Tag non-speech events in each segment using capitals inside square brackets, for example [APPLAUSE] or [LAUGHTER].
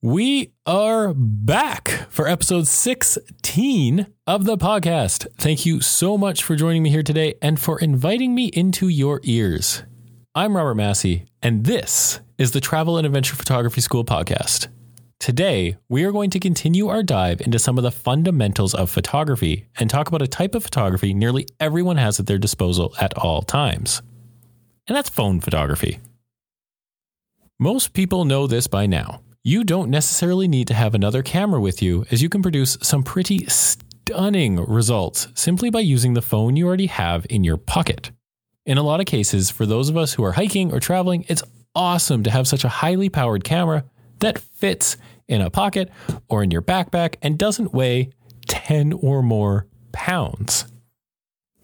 We are back for episode 16 of the podcast. Thank you so much for joining me here today and for inviting me into your ears. I'm Robert Massey, and this is the Travel and Adventure Photography School podcast. Today, we are going to continue our dive into some of the fundamentals of photography and talk about a type of photography nearly everyone has at their disposal at all times. And that's phone photography. Most people know this by now you don't necessarily need to have another camera with you, as you can produce some pretty stunning results simply by using the phone you already have in your pocket. In a lot of cases, for those of us who are hiking or traveling, it's awesome to have such a highly powered camera that fits in a pocket or in your backpack and doesn't weigh 10 or more pounds.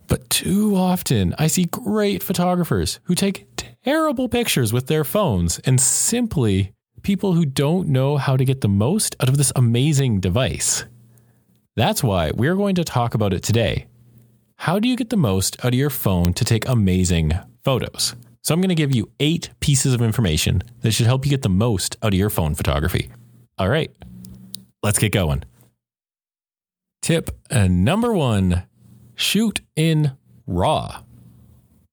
But too often, I see great photographers who take terrible pictures with their phones and simply people who don't know how to get the most out of this amazing device. That's why we're going to talk about it today. How do you get the most out of your phone to take amazing photos? So, I'm going to give you eight pieces of information that should help you get the most out of your phone photography. All right, let's get going. Tip uh, number one shoot in RAW.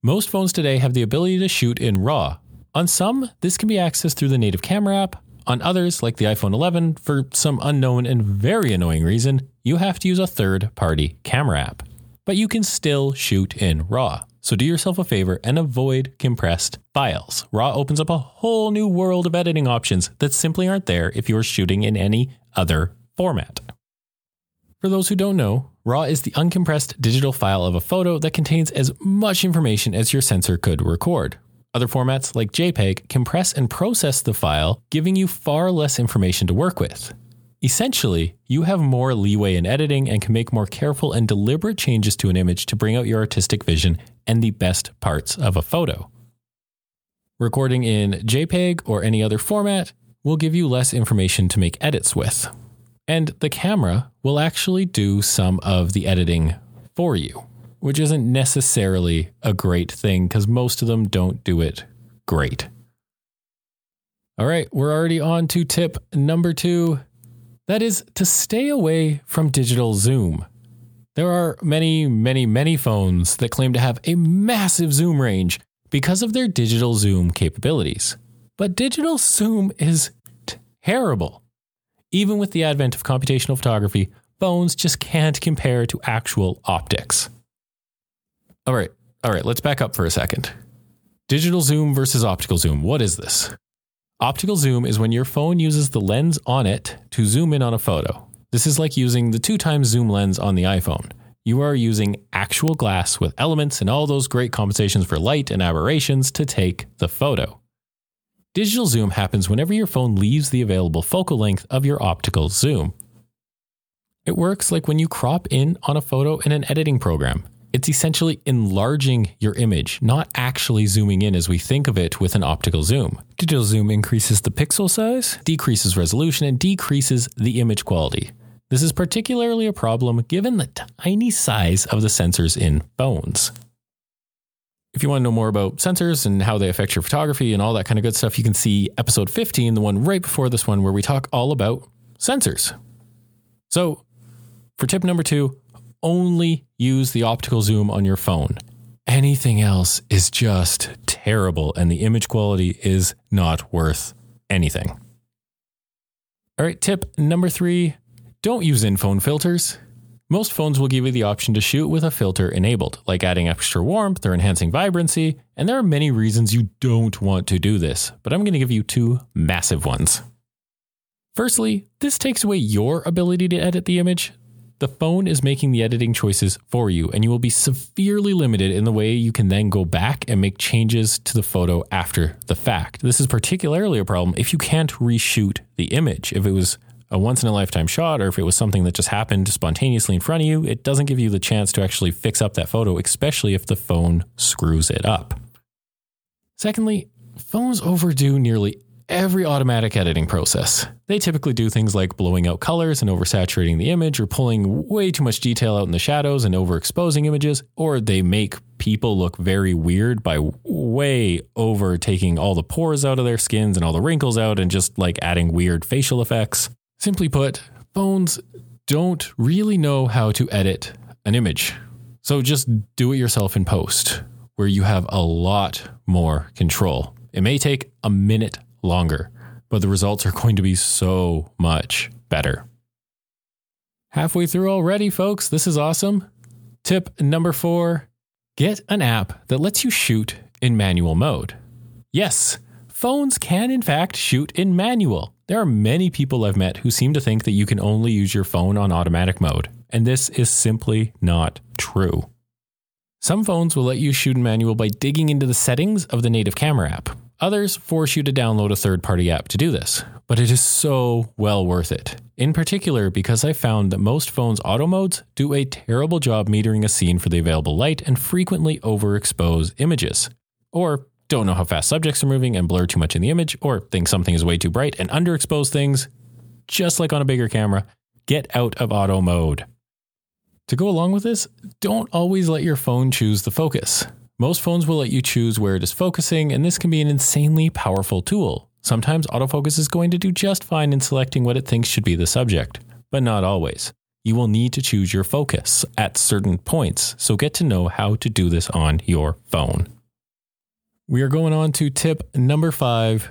Most phones today have the ability to shoot in RAW, on some, this can be accessed through the native camera app. On others, like the iPhone 11, for some unknown and very annoying reason, you have to use a third party camera app. But you can still shoot in RAW. So do yourself a favor and avoid compressed files. RAW opens up a whole new world of editing options that simply aren't there if you are shooting in any other format. For those who don't know, RAW is the uncompressed digital file of a photo that contains as much information as your sensor could record. Other formats like JPEG compress and process the file, giving you far less information to work with. Essentially, you have more leeway in editing and can make more careful and deliberate changes to an image to bring out your artistic vision and the best parts of a photo. Recording in JPEG or any other format will give you less information to make edits with. And the camera will actually do some of the editing for you which isn't necessarily a great thing because most of them don't do it great. All right, we're already on to tip number two. That is to stay away from digital zoom. There are many, many, many phones that claim to have a massive zoom range because of their digital zoom capabilities. But digital zoom is terrible. Even with the advent of computational photography, phones just can't compare to actual optics. All right. All right. Let's back up for a second. Digital zoom versus optical zoom. What is this? Optical zoom is when your phone uses the lens on it to zoom in on a photo. This is like using the two times zoom lens on the iPhone. You are using actual glass with elements and all those great compensations for light and aberrations to take the photo. Digital zoom happens whenever your phone leaves the available focal length of your optical zoom. It works like when you crop in on a photo in an editing program. It's essentially enlarging your image, not actually zooming in as we think of it with an optical zoom. Digital zoom increases the pixel size, decreases resolution, and decreases the image quality. This is particularly a problem given the tiny size of the sensors in phones. If you want to know more about sensors and how they affect your photography and all that kind of good stuff, you can see episode 15, the one right before this one, where we talk all about sensors. So, for tip number two, only use the optical zoom on your phone. Anything else is just terrible, and the image quality is not worth anything. All right, tip number three don't use in phone filters. Most phones will give you the option to shoot with a filter enabled, like adding extra warmth or enhancing vibrancy, and there are many reasons you don't want to do this, but I'm going to give you two massive ones. Firstly, this takes away your ability to edit the image, the phone is making the editing choices for you, and you will be severely limited in the way you can then go back and make changes to the photo after the fact. This is particularly a problem if you can't reshoot the image. If it was a once in a lifetime shot, or if it was something that just happened spontaneously in front of you, it doesn't give you the chance to actually fix up that photo, especially if the phone screws it up. Secondly, phones overdo nearly every automatic editing process. They typically do things like blowing out colors and oversaturating the image, or pulling way too much detail out in the shadows and overexposing images, or they make people look very weird by way over taking all the pores out of their skins and all the wrinkles out and just like adding weird facial effects. Simply put, phones don't really know how to edit an image. So just do it yourself in post, where you have a lot more control. It may take a minute longer, but the results are going to be so much better. Halfway through already, folks. This is awesome. Tip number four get an app that lets you shoot in manual mode. Yes, phones can in fact shoot in manual. There are many people I've met who seem to think that you can only use your phone on automatic mode, and this is simply not true. Some phones will let you shoot in manual by digging into the settings of the native camera app. Others force you to download a third party app to do this, but it is so well worth it. In particular, because I found that most phones' auto modes do a terrible job metering a scene for the available light and frequently overexpose images. Or don't know how fast subjects are moving and blur too much in the image, or think something is way too bright and underexpose things, just like on a bigger camera, get out of auto mode. To go along with this, don't always let your phone choose the focus. Most phones will let you choose where it is focusing, and this can be an insanely powerful tool. Sometimes autofocus is going to do just fine in selecting what it thinks should be the subject, but not always. You will need to choose your focus at certain points, so get to know how to do this on your phone. We are going on to tip number five,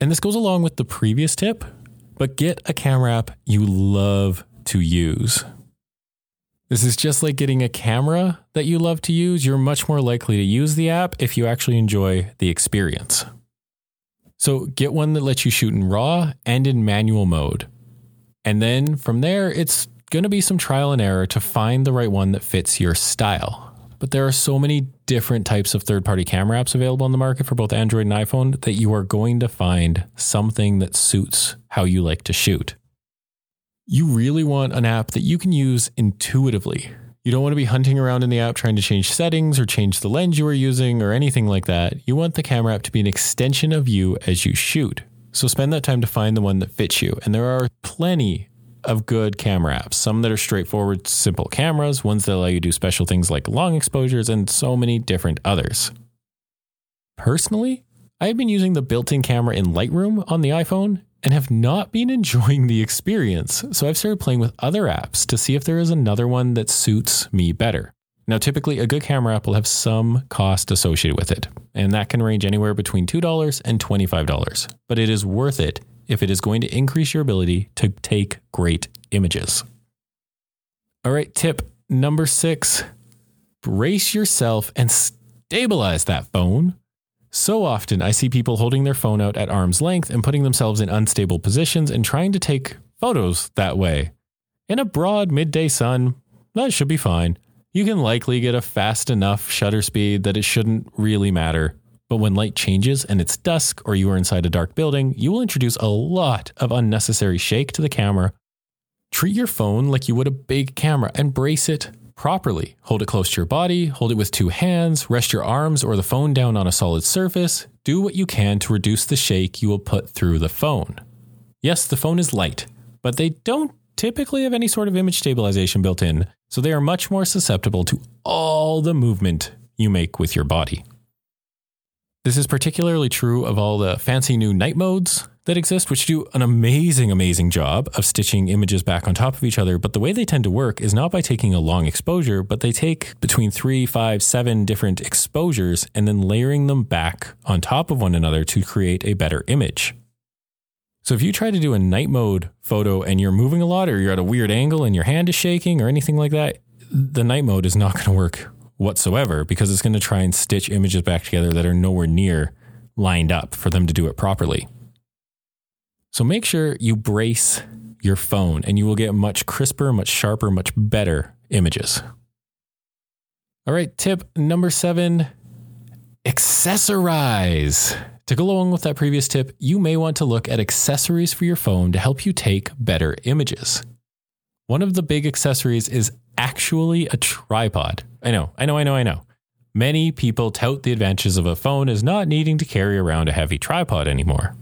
and this goes along with the previous tip, but get a camera app you love to use. This is just like getting a camera that you love to use. You're much more likely to use the app if you actually enjoy the experience. So get one that lets you shoot in RAW and in manual mode. And then from there, it's going to be some trial and error to find the right one that fits your style. But there are so many different types of third party camera apps available on the market for both Android and iPhone that you are going to find something that suits how you like to shoot. You really want an app that you can use intuitively. You don't want to be hunting around in the app trying to change settings or change the lens you are using or anything like that. You want the camera app to be an extension of you as you shoot. So spend that time to find the one that fits you. And there are plenty of good camera apps. Some that are straightforward, simple cameras, ones that allow you to do special things like long exposures, and so many different others. Personally, I have been using the built in camera in Lightroom on the iPhone and have not been [LAUGHS] enjoying the experience. So I've started playing with other apps to see if there is another one that suits me better. Now, typically, a good camera app will have some cost associated with it, and that can range anywhere between $2 and $25. But it is worth it if it is going to increase your ability to take great images. All right, tip number six brace yourself and stabilize that phone. So often, I see people holding their phone out at arm's length and putting themselves in unstable positions and trying to take photos that way. In a broad midday sun, that should be fine. You can likely get a fast enough shutter speed that it shouldn't really matter. But when light changes and it's dusk or you are inside a dark building, you will introduce a lot of unnecessary shake to the camera. Treat your phone like you would a big camera and brace it properly. Hold it close to your body, hold it with two hands, rest your arms or the phone down on a solid surface. Do what you can to reduce the shake you will put through the phone. Yes, the phone is light, but they don't typically have any sort of image stabilization built in, so they are much more susceptible to all the movement you make with your body. This is particularly true of all the fancy new night modes that exist, which do an amazing, amazing job of stitching images back on top of each other. But the way they tend to work is not by taking a long exposure, but they take between three, five, seven different exposures and then layering them back on top of one another to create a better image. So if you try to do a night mode photo and you're moving a lot or you're at a weird angle and your hand is shaking or anything like that, the night mode is not [LAUGHS] going to work whatsoever because it's going to try and stitch images back together that are nowhere near lined up for them to do it properly. So make sure you brace your phone and you will get much crisper, much sharper, much better images. All right, tip number seven accessorize. To go along with that previous tip, you may want to look at accessories for your phone to help you take better images. One of the big accessories is actually a tripod. I know, I know, I know, I know. Many people tout the advantages of a phone as not needing to carry around a heavy tripod anymore.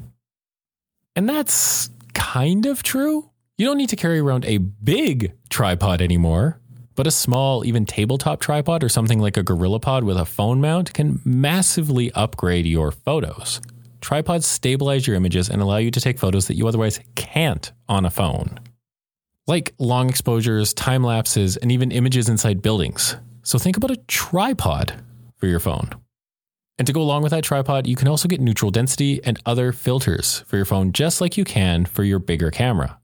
And that's kind of true. You don't need to carry around a big tripod anymore, but a small, even tabletop tripod or something like a GorillaPod with a phone mount can massively upgrade your photos. Tripods stabilize your images and allow you to take photos that you otherwise can't on a phone, like long exposures, time lapses, and even images inside buildings. So think about a tripod for your phone. And to go along with that tripod, you can also get neutral density and other filters for your phone, just like you can for your bigger camera.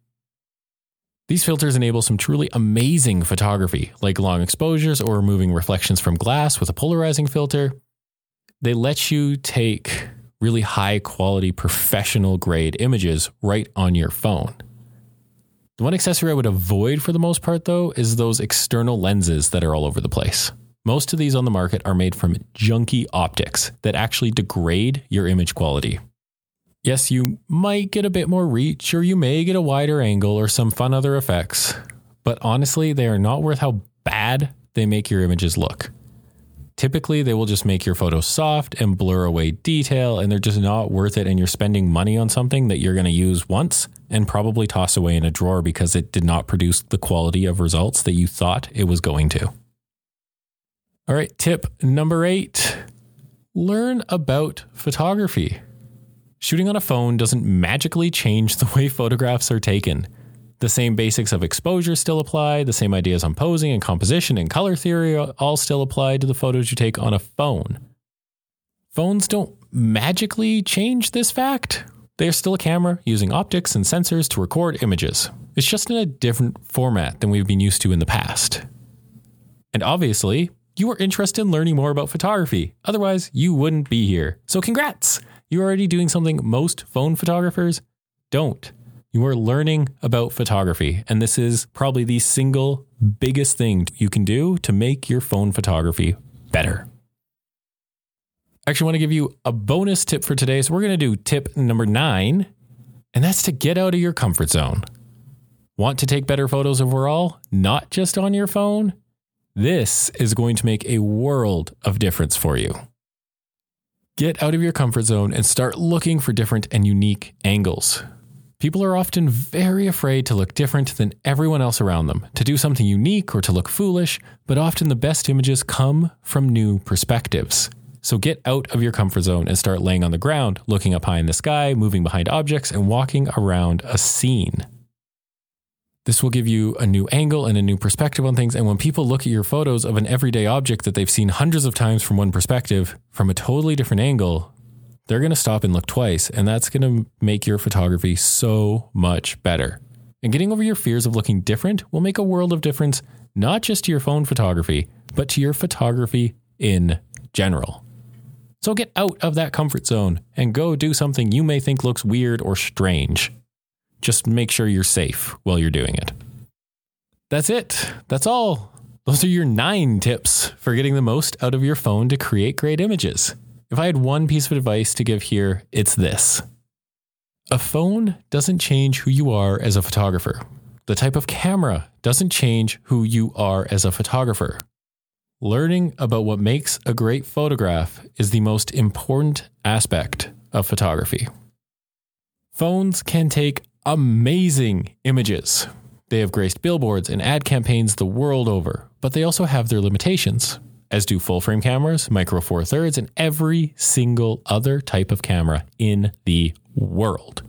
These filters enable some truly amazing photography, like long exposures or removing reflections from glass with a polarizing filter. They let you take really high quality professional grade images right on your phone. The one accessory I would avoid for the most part, though, is those external lenses that are all over the place. Most of these on the market are made from junky optics that actually degrade your image quality. Yes, you might get a bit more reach, or you may get a wider angle, or some fun other effects, but honestly, they are not worth how bad they make your images look. Typically, they will just make your photos soft and blur away detail, and they're just not worth it. And you're spending money on something that you're going to use once and probably toss away in a drawer because it did not produce the quality of results that you thought it was going to. All right, tip number eight learn about photography. Shooting on a phone doesn't magically change the way [LAUGHS] photographs are taken. The same basics of exposure still apply, the same ideas on posing and composition and color theory all still apply to the photos you take on a phone. Phones don't magically change this fact. They are still a camera using optics and sensors to record images. It's just in a different format than we've been used to in the past. And obviously, you are interested in learning more about photography. Otherwise, you wouldn't be here. So, congrats! You're already doing something most phone photographers don't. You are learning about photography, and this is probably the single biggest thing you can do to make your phone photography better. I actually want to give you a bonus tip for today. So, we're going to do tip number nine, and that's to get out of your comfort zone. Want to take better photos overall, not just on your phone? This is going to make a world of difference for you. Get out of your comfort zone and start looking for different and unique angles. People are often very afraid to look different than everyone else around them, to do something unique or to look foolish, but often the best images come from new perspectives. So get out of your comfort zone and start laying on the ground, looking up high in the sky, moving behind objects, and walking around a scene. This will give you a new angle and a new perspective on things. And when people look at your photos of an everyday object that they've seen hundreds of times from one perspective, from a totally different angle, they're going to stop and look twice. And that's going to make your photography so much better. And getting over your fears of looking different will make a world of difference, not just to your phone photography, but to your photography in general. So get out of that comfort zone and go do something you may think looks weird or strange. Just make sure you're safe while you're doing it. That's it. That's all. Those are your nine tips for getting the most out of your phone to create great images. If I had one piece of advice to give here, it's this a phone doesn't change who you are as a photographer. The type of camera doesn't change who you are as a photographer. Learning about what makes a great photograph is the most important aspect of photography. Phones can take amazing images. They have graced billboards and ad campaigns the world over, but they also have their limitations, as do full frame cameras, micro four thirds, and every single other type of camera in the world.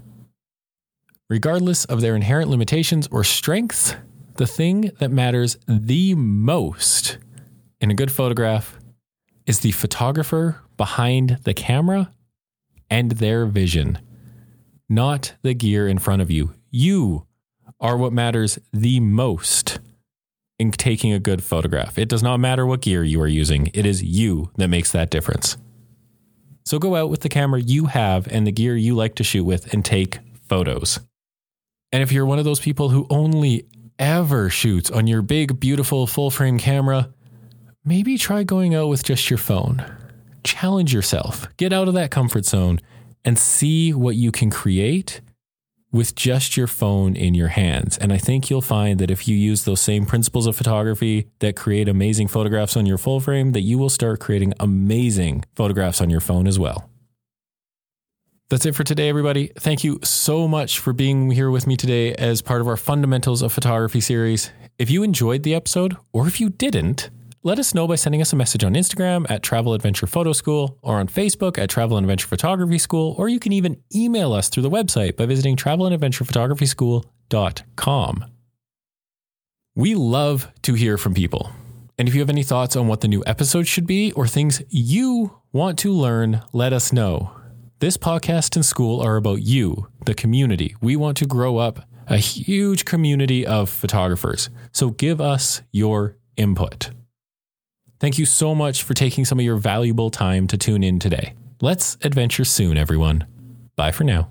Regardless of their inherent limitations or strengths, the thing that matters the most in a good photograph is the photographer behind the camera and their vision not the gear in front of you. You are what matters the most in taking a good photograph. It does not matter what gear you are using, it is you that makes that difference. So go out with the camera you have and the gear you like to shoot with and take photos. And if you're one of those people who only ever shoots on your big, beautiful full frame camera, maybe try going out with just your phone. Challenge yourself, get out of that comfort zone, and see what you can create with just your phone in your hands. And I think you'll find that if you use those same principles of photography that create amazing photographs on your full frame, that you will start creating amazing photographs on your phone as well. That's it for today, everybody. Thank you so much for being here with me today as part of our Fundamentals of Photography series. If you enjoyed the episode, or if you didn't, let us know by sending us a message on Instagram at Travel Adventure Photo School or on Facebook at Travel and Adventure Photography School, or you can even email us through the website by visiting travelandadventurephotography.school.com. We love to hear from people. And if you have any thoughts on what the new episode should be or things you want to learn, let us know. This podcast and school are about you, the community. We want to grow up a huge community of photographers. So give us your input. Thank you so much for taking some of your valuable time to tune in today. Let's adventure soon, everyone. Bye for now.